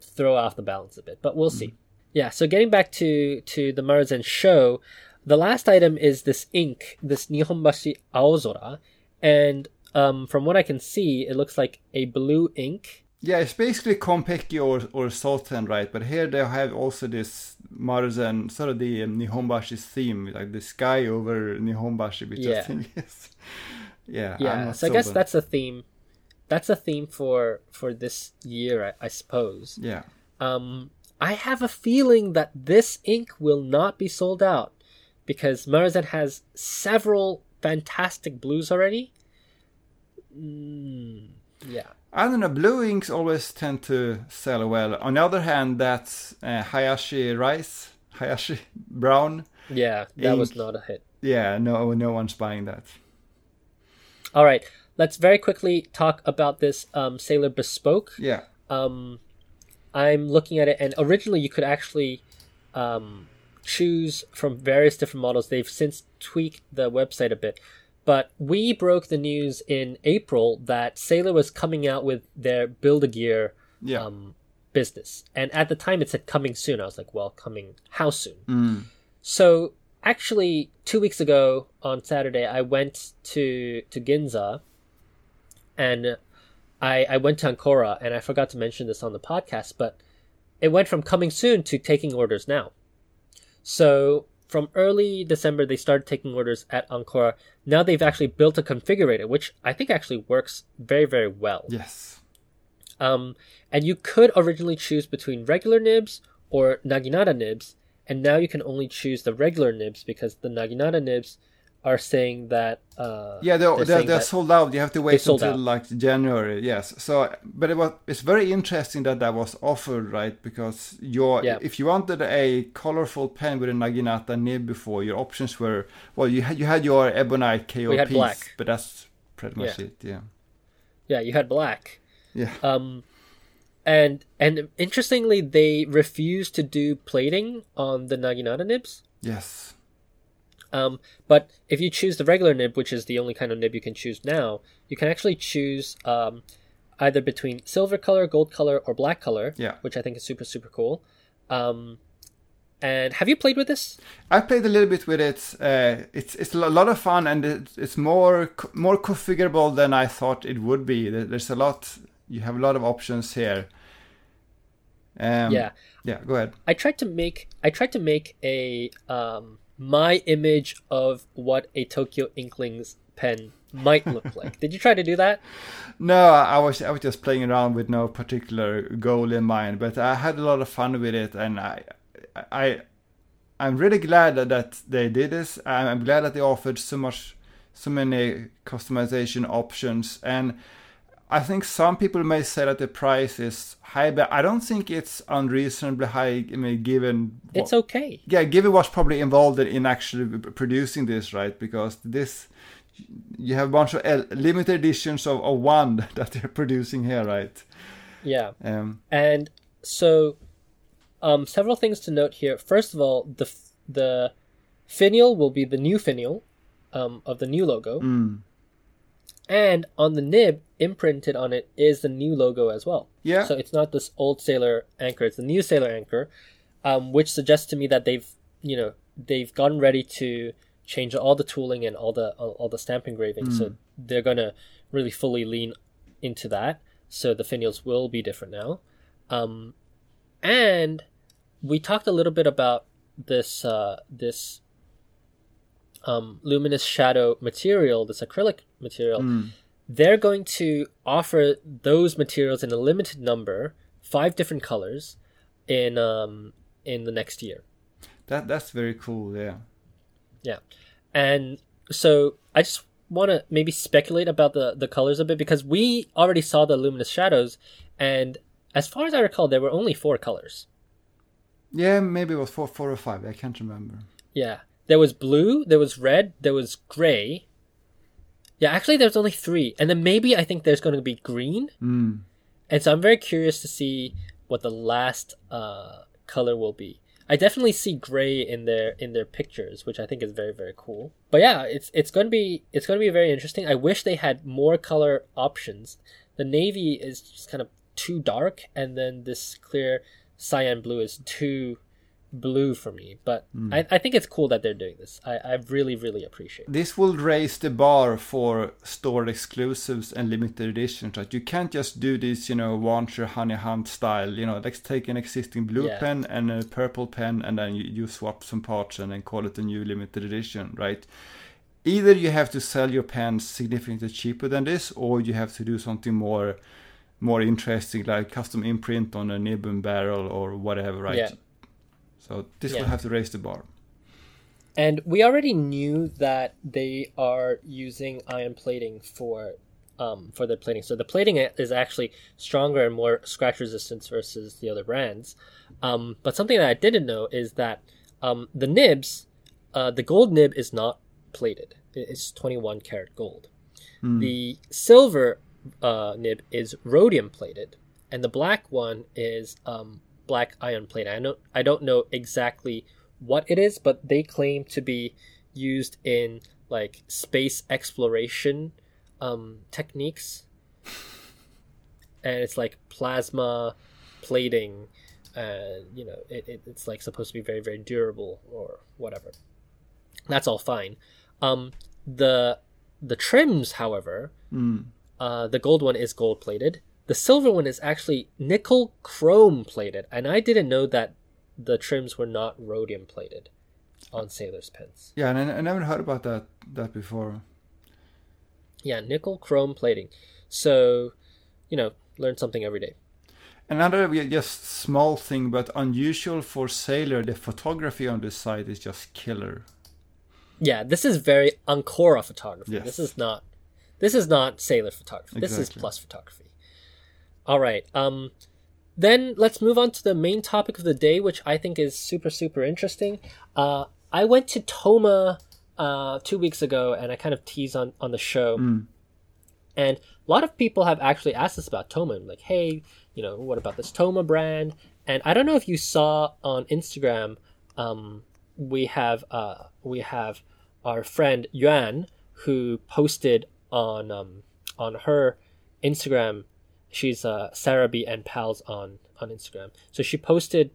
throw off the balance a bit, but we'll see. Yeah, so getting back to to the Maruzen show, the last item is this ink, this Nihonbashi Aozora, and um, from what I can see, it looks like a blue ink. Yeah, it's basically Konpeki or or Sultan, right? But here they have also this Maruzen, sort of the um, Nihonbashi's theme, like the sky over Nihonbashi, which I think *laughs* is. Yeah, Yeah, so I guess that's a theme. That's a theme for for this year, I, I suppose. Yeah. Um, I have a feeling that this ink will not be sold out because Maruzen has several fantastic blues already. Mm, yeah. I don't know. Blue inks always tend to sell well. On the other hand, that's uh, Hayashi rice, Hayashi *laughs* brown. Yeah, that was not a hit. Yeah, no, no one's buying that. All right, let's very quickly talk about this um, Sailor Bespoke. Yeah, Um, I'm looking at it, and originally you could actually um, choose from various different models. They've since tweaked the website a bit. But we broke the news in April that Sailor was coming out with their Build a Gear yeah. um, business. And at the time it said coming soon. I was like, well, coming how soon? Mm. So actually, two weeks ago on Saturday, I went to to Ginza, and I I went to Ancora, and I forgot to mention this on the podcast, but it went from coming soon to taking orders now. So from early December, they started taking orders at Ancora. Now they've actually built a configurator, which I think actually works very very well. Yes. Um, and you could originally choose between regular nibs or Naginata nibs, and now you can only choose the regular nibs because the Naginata nibs are saying that. Uh, Yeah, they're, they're they're, they're sold out. You have to wait until out. like January. Yes. So, but it was it's very interesting that that was offered, right? Because your Yeah. if you wanted a colorful pen with a Naginata nib before, your options were well, you had you had your Ebonite KOPs, had black. but that's pretty much Yeah. it. Yeah. Yeah, you had black. Yeah. Um, and and interestingly, they refused to do plating on the Naginata nibs. Yes. Um, but if you choose the regular nib, which is the only kind of nib you can choose now, you can actually choose um, either between silver color, gold color, or black color. Yeah. Which I think is super super cool. Um, and have you played with this? I played a little bit with it. Uh, it's it's a lot of fun and it's, it's more more configurable than I thought it would be. There's a lot. You have a lot of options here. Um, yeah. Yeah. Go ahead. I tried to make I tried to make a um, my image of what a Tokyo Inklings pen might look *laughs* like. Did you try to do that? No, I was I was just playing around with no particular goal in mind, but I had a lot of fun with it, and I I I'm really glad that, they did this. I'm I'm glad that they offered so much, so many customization options, and I think some people may say that the price is high, but I don't think it's unreasonably high. I mean, given what- It's okay. yeah, given what's probably involved in actually producing this, right? Because this, you have a bunch of limited editions of, of one *laughs* that they're producing here, right? Yeah. Um, And so, um, several things to note here. First of all, the the finial will be the new finial um, of the new logo, mm. And on the nib, imprinted on it is the new logo as well. Yeah. So it's not this old sailor anchor; it's the new sailor anchor, um, which suggests to me that they've you know they've gotten ready to change all the tooling and all the all, all the stamp engraving. So they're gonna really fully lean into that. So the finials will be different now. Um, and we talked a little bit about this uh, this um, luminous shadow material, this acrylic material. Mm. They're going to offer those materials in a limited number, five different colors, in um, in the next year. That that's very cool. Yeah. Yeah, and so I just want to maybe speculate about the the colors a bit because we already saw the luminous shadows, and as far as I recall, there were only four colors. Yeah, maybe it was four, four or five. I can't remember. Yeah. There was blue, there was red, there was gray. Yeah, actually there's only three. And then maybe I think there's going to be green. Mm. and so I'm very curious to see what the last uh, color will be. I definitely see gray in their in their pictures, which I think is very very cool. But yeah, it's it's going to be it's going to be very interesting. I wish they had more color options. The navy is just kind of too dark, and then this clear cyan blue is too blue for me. But Hmm. I, I think it's cool that they're doing this. I, I really really appreciate. it. This will raise the bar for store exclusives and limited editions. Right? You can't just do this, you know, Wancher Honey Hunt style. You know, let's take an existing blue Yeah. pen and a purple pen, and then you, you swap some parts and then call it a new limited edition, right? Either you have to sell your pens significantly cheaper than this, or you have to do something more, more interesting, like custom imprint on a nib and barrel or whatever, right? Yeah. So this Yeah. will have to raise the bar. And we already knew that they are using ion plating for um, for their plating. So the plating is actually stronger and more scratch resistance versus the other brands. Um, but something that I didn't know is that um, the nibs, uh, the gold nib is not plated. It's 21 karat gold. The silver uh, nib is rhodium plated, and the black one is um, black ion plated. I know I don't know exactly what it is, but they claim to be used in like space exploration um, techniques, and it's like plasma plating, and you know it, it, it's like supposed to be very very durable or whatever. That's all fine. Um, the the trims, however, uh, the gold one is gold plated. The silver one is actually nickel chrome plated, and I didn't know that the trims were not rhodium plated on sailors' pens. Yeah, and I, I never heard about that that before. Yeah, nickel chrome plating. So, you know, learn something every day. Another just small thing, but unusual for Sailor, the photography on this side is just killer. Yeah, this is very Ancora photography. Yes. This is not this is not sailor photography. This is plus photography. All right. Um then let's move on to the main topic of the day, which I think is super super interesting. Uh I went to Toma uh 2 weeks ago and I kind of teased on on the show. And a lot of people have actually asked us about Toma and like, hey, you know, what about this Toma brand? And I don't know if you saw on Instagram, um, we have uh, we have our friend Yuan who posted on um, on her Instagram. She's uh, Sarah B and pals on on Instagram. So she posted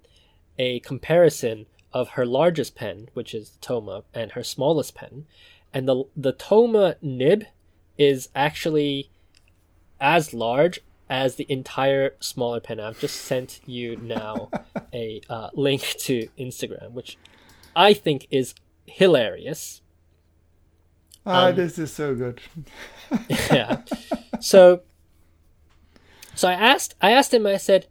a comparison of her largest pen, which is Toma, and her smallest pen, and the the Toma nib is actually as large as the entire smaller pen. I've just sent you now *laughs* a uh, link to Instagram, which I think is hilarious. Ah, Um, this is so good. *laughs* *laughs* yeah. So, so I asked, I asked him. I said,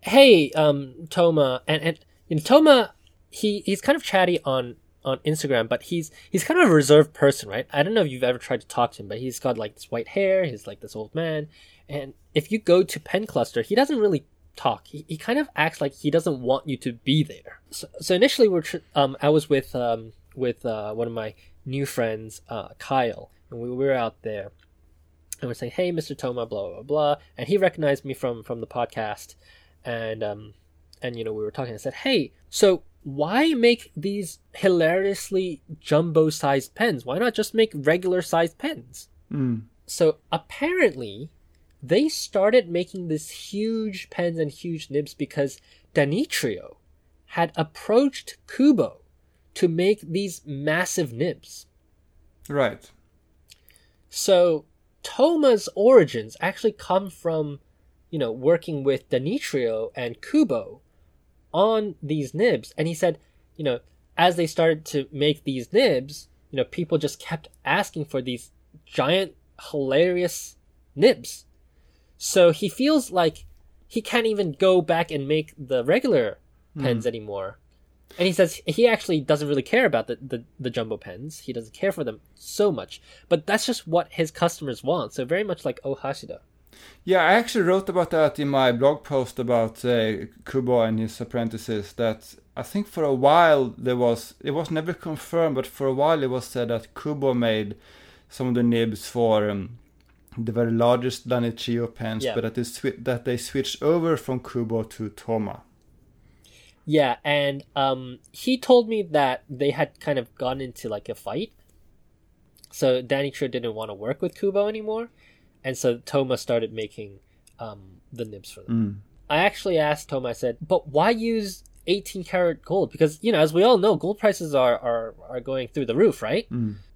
"Hey, um, Toma," and and you know, Toma, he he's kind of chatty on on Instagram, but he's he's kind of a reserved person, right? I don't know if you've ever tried to talk to him, but he's got like this white hair. He's like this old man, and if you go to Pen Cluster, he doesn't really talk. He, he kind of acts like he doesn't want you to be there. So, so initially, we're tr- um I was with um with uh, one of my new friends, uh, Kyle, and we were out there, and we're saying, "Hey, Mr. Toma, blah blah blah," and he recognized me from from the podcast, and um, and you know we were talking. I said, "Hey, so why make these hilariously jumbo-sized pens? Why not just make regular-sized pens?" Mm. So apparently, they started making this huge pens and huge nibs because Danitrio had approached Kubo to make these massive nibs. Right. So Toma's origins actually come from, you know, working with Danitrio and Kubo on these nibs. And he said, you know, as they started to make these nibs, you know, people just kept asking for these giant, hilarious nibs. So he feels like he can't even go back and make the regular pens hmm. anymore. And he says he actually doesn't really care about the, the, the jumbo pens. He doesn't care for them so much. But that's just what his customers want. So very much like Oh Hashida. Yeah, I actually wrote about that in my blog post about uh, Kubo and his apprentices. That I think for a while there was it was never confirmed, but for a while it was said that Kubo made some of the nibs for um, the very largest Lan-Ichigo pens, Yeah. but that they, swi- that they switched over from Kubo to Toma. Yeah, and um, he told me that they had kind of gone into like a fight. So Danitrio didn't want to work with Kubo anymore, and so Toma started making um, the nibs for them. I actually asked Toma. I said, "But why use 18 karat gold? Because you know, as we all know, gold prices are are, are going through the roof, right?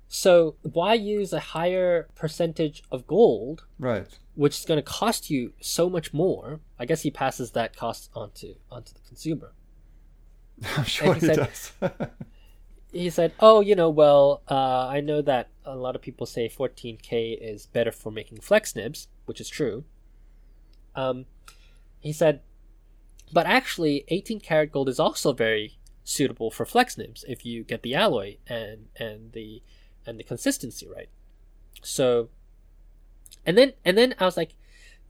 So why use a higher percentage of gold, Right. which is going to cost you so much more? I guess he passes that cost onto onto the consumer." *laughs* I'm sure he he, said- does. *laughs* he said, "Oh, you know, well, uh, I know that a lot of people say 14k is better for making flex nibs, which is true." Um, he said, "But actually, 18 karat gold is also very suitable for flex nibs if you get the alloy and and the and the consistency right." So, and then and then I was like,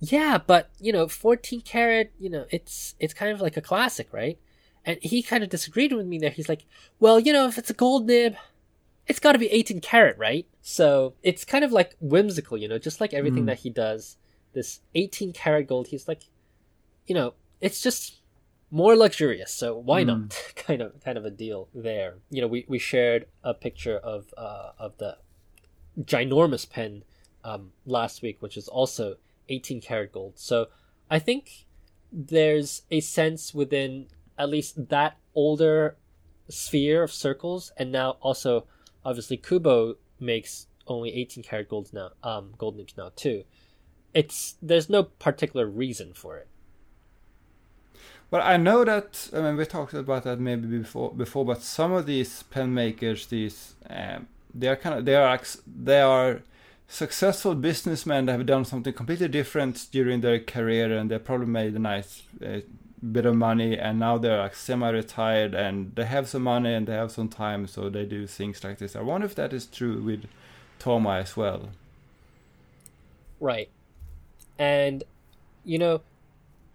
"Yeah, but you know, 14 karat, you know, it's it's kind of like a classic, right?" And he kind of disagreed with me there. He's like, well, you know, if it's a gold nib, it's got to be 18 karat, right? So it's kind of like whimsical, you know, just like everything that he does. This 18 karat gold, he's like, you know, it's just more luxurious. So why not? *laughs* kind of, kind of a deal there. You know, we, we shared a picture of uh, of the ginormous pen um, last week, which is also 18 karat gold. So I think there's a sense within at least that older sphere of circles, and now also obviously Kubo makes only 18 karat gold now, um, gold nibs now too. It's there's no particular reason for it. Well, I know that. I mean, we talked about that maybe before. Before, but some of these pen makers, these um, they are kind of they are they are successful businessmen that have done something completely different during their career, and they probably made a nice uh, bit of money, and now they're like semi-retired, and they have some money and they have some time, so they do things like this. I wonder if that is true with Toma as well. Right. And you know,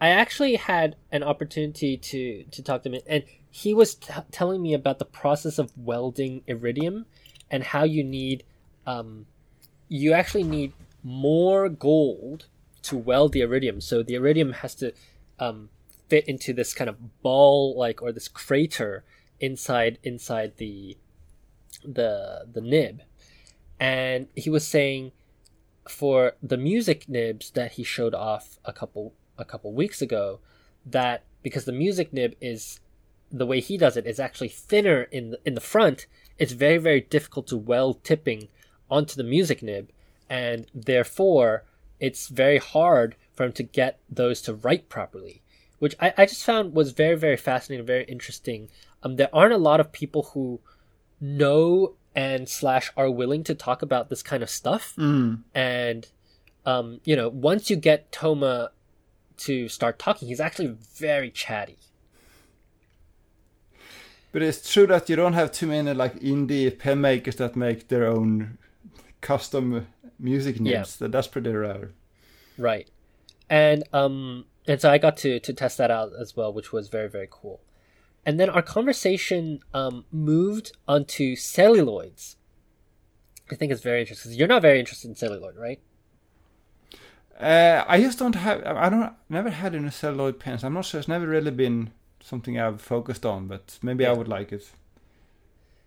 I actually had an opportunity to to talk to him and he was t- telling me about the process of welding iridium and how you need um you actually need more gold to weld the iridium. So the iridium has to um fit into this kind of ball like or this crater inside inside the the the nib. And he was saying for the music nibs that he showed off a couple a couple weeks ago that because the music nib is the way he does it is actually thinner in the, in the front it's very very difficult to weld tipping onto the music nib and therefore it's very hard for him to get those to write properly which I, I just found was very very fascinating very interesting um, there aren't a lot of people who know and slash are willing to talk about this kind of stuff and um, you know once you get toma to start talking he's actually very chatty But it's true that you don't have too many like indie pen makers that make their own custom music Yeah. nibs. That That's pretty rare. right and um and so i got to to test that out as well which was very very cool and then our conversation um moved onto celluloids i think it's very interesting you're not very interested in celluloid right Uh, I just don't have. I don't. Never had any celluloid pens. I'm not sure. It's never really been something I've focused on. But maybe I would like it.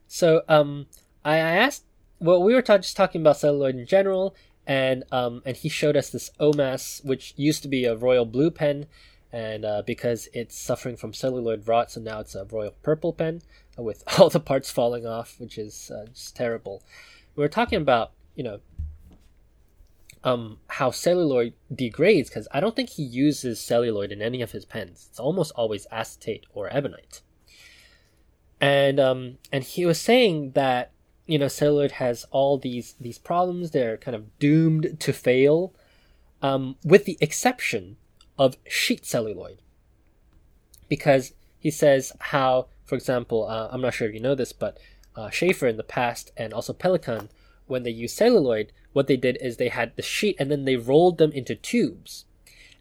So um, I, I asked. Well, we were ta- just talking about celluloid in general, and um, and he showed us this OMAS, which used to be a royal blue pen, and uh, because it's suffering from celluloid rot, so now it's a royal purple pen with *laughs* all the parts falling off, which is uh, just terrible. We were talking about you know um, how celluloid degrades because I don't think he uses celluloid in any of his pens. It's almost always acetate or ebonite and um and he was saying that you know celluloid has all these these problems. They're kind of doomed to fail um with the exception of sheet celluloid. Because he says how for example uh, i'm not sure if you know this but uh, Sheaffer in the past and also Pelikan when they used celluloid what they did is they had the sheet and then they rolled them into tubes.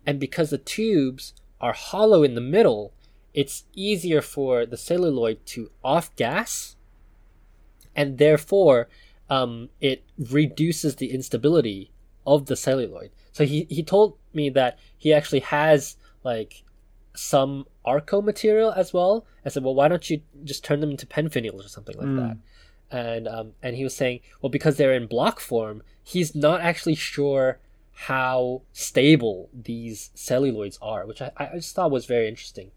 And because the tubes are hollow in the middle it's easier for the celluloid to off gas and therefore um, it reduces the instability of the celluloid. So he, he told me that he actually has like some Arco material as well. I said, well, why don't you just turn them into pen finials or something like that? And um, and he was saying, well, because they're in block form, he's not actually sure how stable these celluloids are, which I, I just thought was very interesting.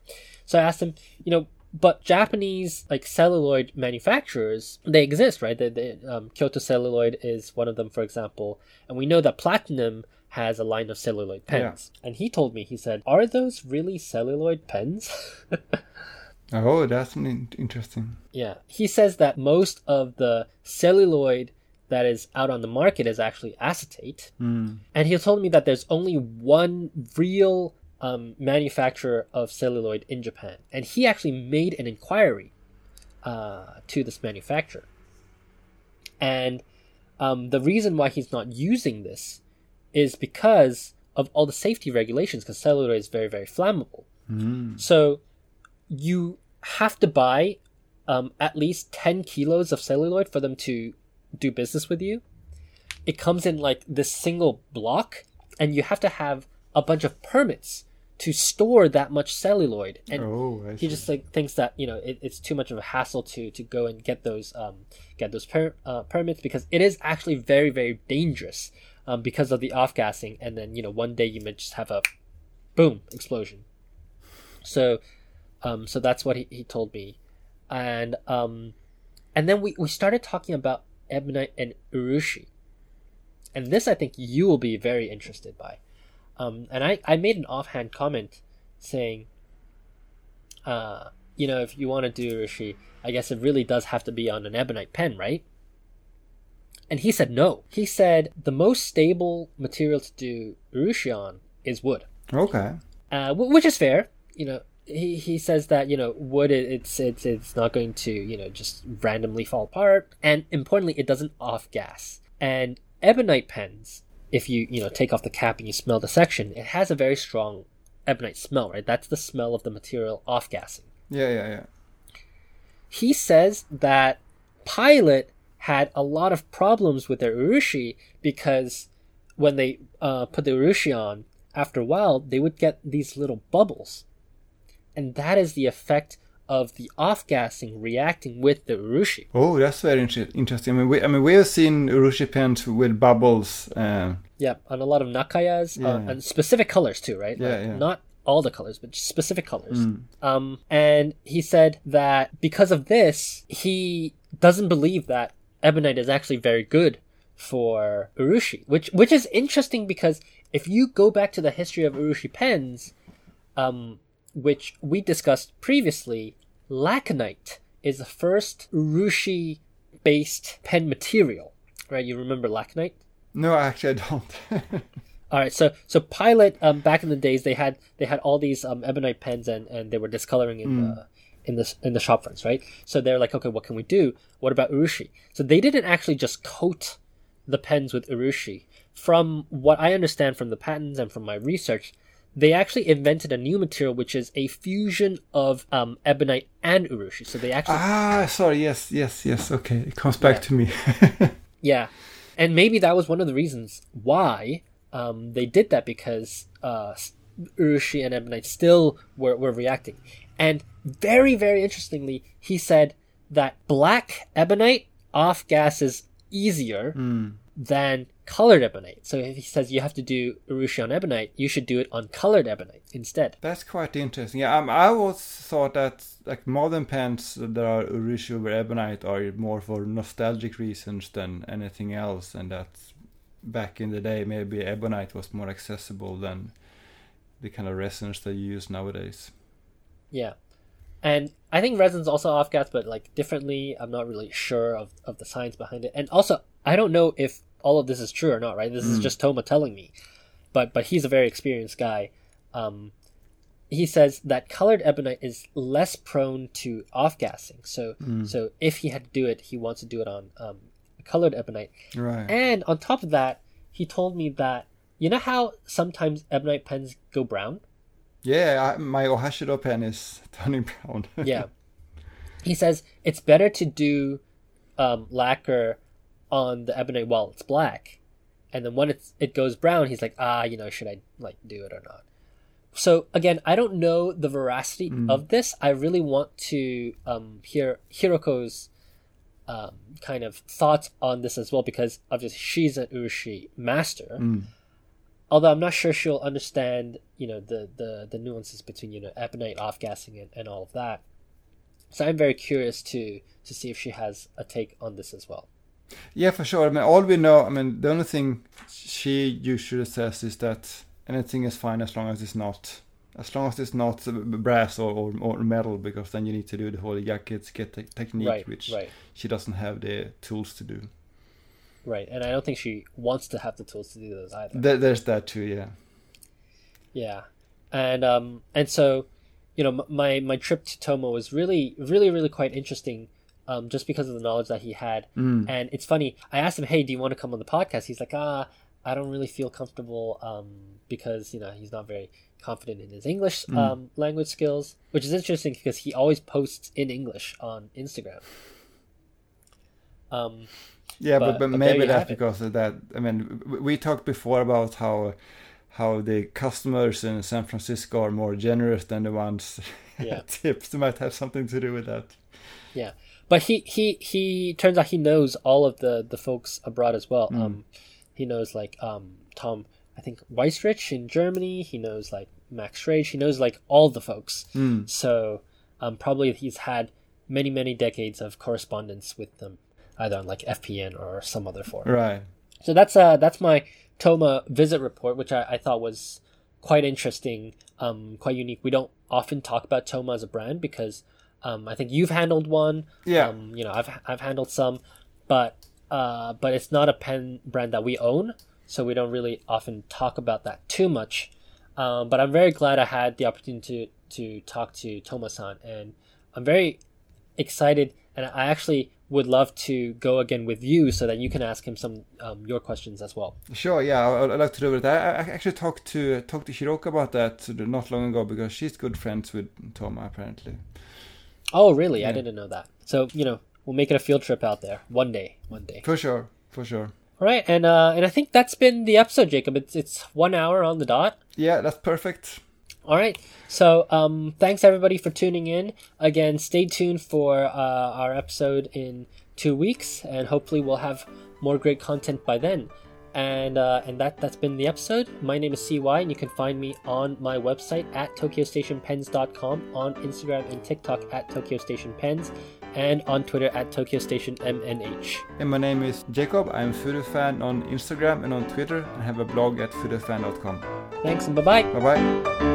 So I asked him, you know, but Japanese like celluloid manufacturers, they exist, right? They, they, um, Kyoto Celluloid is one of them, for example, and we know that Platinum has a line of celluloid pens. And he told me, he said, "Are those really celluloid pens?" *laughs* Oh, that's in- interesting. yeah, he says that most of the celluloid that is out on the market is actually acetate, Mm. and he told me that there's only one real um, manufacturer of celluloid in Japan, and he actually made an inquiry uh, to this manufacturer. And um, the reason why he's not using this is because of all the safety regulations, because celluloid is very, very flammable. Mm. So you have to buy um, at least 10 kilos of celluloid for them to do business with you. It comes in like this single block, and you have to have a bunch of permits to store that much celluloid. And Oh, he just like thinks that you know it, it's too much of a hassle to to go and get those um get those per, uh, permits because it is actually very very dangerous um because of the off gassing and then you know one day you may just have a boom explosion. So um so that's what he, he told me. And um and then we we started talking about ebonite and urushi. And this i think you will be very interested by um and i i made an offhand comment saying uh, you know, if you want to do Urushi, I guess it really does have to be on an ebonite pen, right? And he said no. He said the most stable material to do Urushi on is wood, Okay. uh, wh- which is fair. You know, he, he says that you know wood it, it's it's it's not going to you know just randomly fall apart, and importantly, it doesn't off gas. And ebonite pens, if you you know take off the cap and you smell the section, it has a very strong ebonite smell, right? That's the smell of the material off gassing. Yeah, yeah, yeah. he says that Pilot had a lot of problems with their urushi because when they uh, put the urushi on, after a while, they would get these little bubbles. And that is the effect of the off gassing reacting with the urushi. Oh, that's very inter- interesting. I mean, we, I mean, we have seen urushi pens with bubbles. Uh, Yeah, on a lot of nakayas, uh, and specific colors too, right? Yeah, Like, yeah. Not all the colors, but specific colors. Um, and he said that because of this, he doesn't believe that ebonite is actually very good for urushi, which which is interesting because if you go back to the history of urushi pens, um, which we discussed previously, laconite is the first urushi based pen material, right? You remember laconite? no, actually, I don't. *laughs* All right, so so Pilot um, back in the days they had they had all these um, ebonite pens and, and they were discoloring in the in the in the shop fronts, right? So they're like, okay, what can we do? What about urushi? So they didn't actually just coat the pens with urushi. From what I understand from the patents and from my research, they actually invented a new material which is a fusion of um, ebonite and urushi. So they actually ah, sorry. Yes, yes, yes. Okay, it comes back to me. *laughs* Yeah, and maybe that was one of the reasons why um, they did that because uh, Urushi and Ebonite still were, were reacting. And very, very interestingly, he said that black Ebonite off gases easier than colored Ebonite. So if he says you have to do Urushi on Ebonite, you should do it on colored Ebonite instead. That's quite interesting. Yeah, um, I always thought that like modern pens that are urushi over ebonite are more for nostalgic reasons than anything else, and that back in the day maybe ebonite was more accessible than the kind of resins they use nowadays. Yeah. And I think resin's also off gas, but like differently. I'm not really sure of, of the science behind it. And also, I don't know if all of this is true or not, right? This is just Toma telling me. But but he's a very experienced guy. Um, he says that colored ebonite is less prone to off gassing. So so if he had to do it, he wants to do it on um, colored ebonite. Right. And on top of that, he told me that you know how sometimes ebonite pens go brown. Yeah, I, my Ohashido pen is *laughs* turning brown. *laughs* yeah. He says it's better to do um, lacquer on the ebonite while it's black, and then when it's it goes brown, he's like, ah, you know, should I like do it or not? So again, I don't know the veracity of this. I really want to um, hear Hiroko's um, kind of thoughts on this as well because obviously she's an urushi master. Although I'm not sure she'll understand, you know, the the, the nuances between you know ebonite off gassing and, and all of that. So I'm very curious to to see if she has a take on this as well. Yeah, for sure. I mean, all we know, I mean, the only thing she usually says is that anything is fine as long as it's not, as long as it's not brass or, or, or metal, because then you need to do the whole jacket get te- technique, right, which right, she doesn't have the tools to do. right. And I don't think she wants to have the tools to do those either. Th- there's that too, yeah. Yeah, and um and so, you know, m- my my trip to Toma was really really really quite interesting, um just because of the knowledge that he had. Mm. And it's funny. I asked him, "Hey, do you want to come on the podcast?" He's like, "Ah, I don't really feel comfortable um because you know he's not very confident in his English Mm. um language skills," which is interesting because he always posts in English on Instagram. Um, Yeah, But- but, but, but maybe that's because of that. I mean, we talked before about how how the customers in San Francisco are more generous than the ones Yeah. *laughs* tips. Might have something to do with that. But he he he turns out he knows all of the the folks abroad as well. Mm. Um, he knows like um Tom, I think Weistrich in Germany. He knows like Max Schrage. He knows like all the folks. Mm. So um, probably he's had many many decades of correspondence with them, either on like FPN or some other forum. Right. So that's uh that's my Toma visit report, which I, I thought was quite interesting, um, quite unique. We don't often talk about Toma as a brand because um, I think you've handled one. Yeah. Um, you know, I've I've handled some, but uh, but it's not a pen brand that we own, so we don't really often talk about that too much. Um, but I'm very glad I had the opportunity to to talk to Toma-san, and I'm very excited, and I actually would love to go again with you so that you can ask him some um, your questions as well. Sure. Yeah, I'd like to do it. I, I actually talked to talked to Hiroka about that not long ago because she's good friends with Toma apparently. Oh, really? I didn't know that. So you know, we'll make it a field trip out there one day. One day. For sure. For sure. All right, and uh, and I think that's been the episode, Jacob. It's it's one hour on the dot. Yeah, that's perfect. All right. So um, thanks everybody for tuning in. Again, stay tuned for uh, our episode in two weeks, and hopefully we'll have more great content by then. And uh, and that that's been the episode. My name is CY, and you can find me on my website at tokyostationpens.com, on Instagram and TikTok at Tokyo Station Pens, and on Twitter at Tokyo Station MNH. And my name is Jacob. I'm Fudefan on Instagram and on Twitter, and have a blog at fudefan.com. Thanks and bye bye. Bye bye.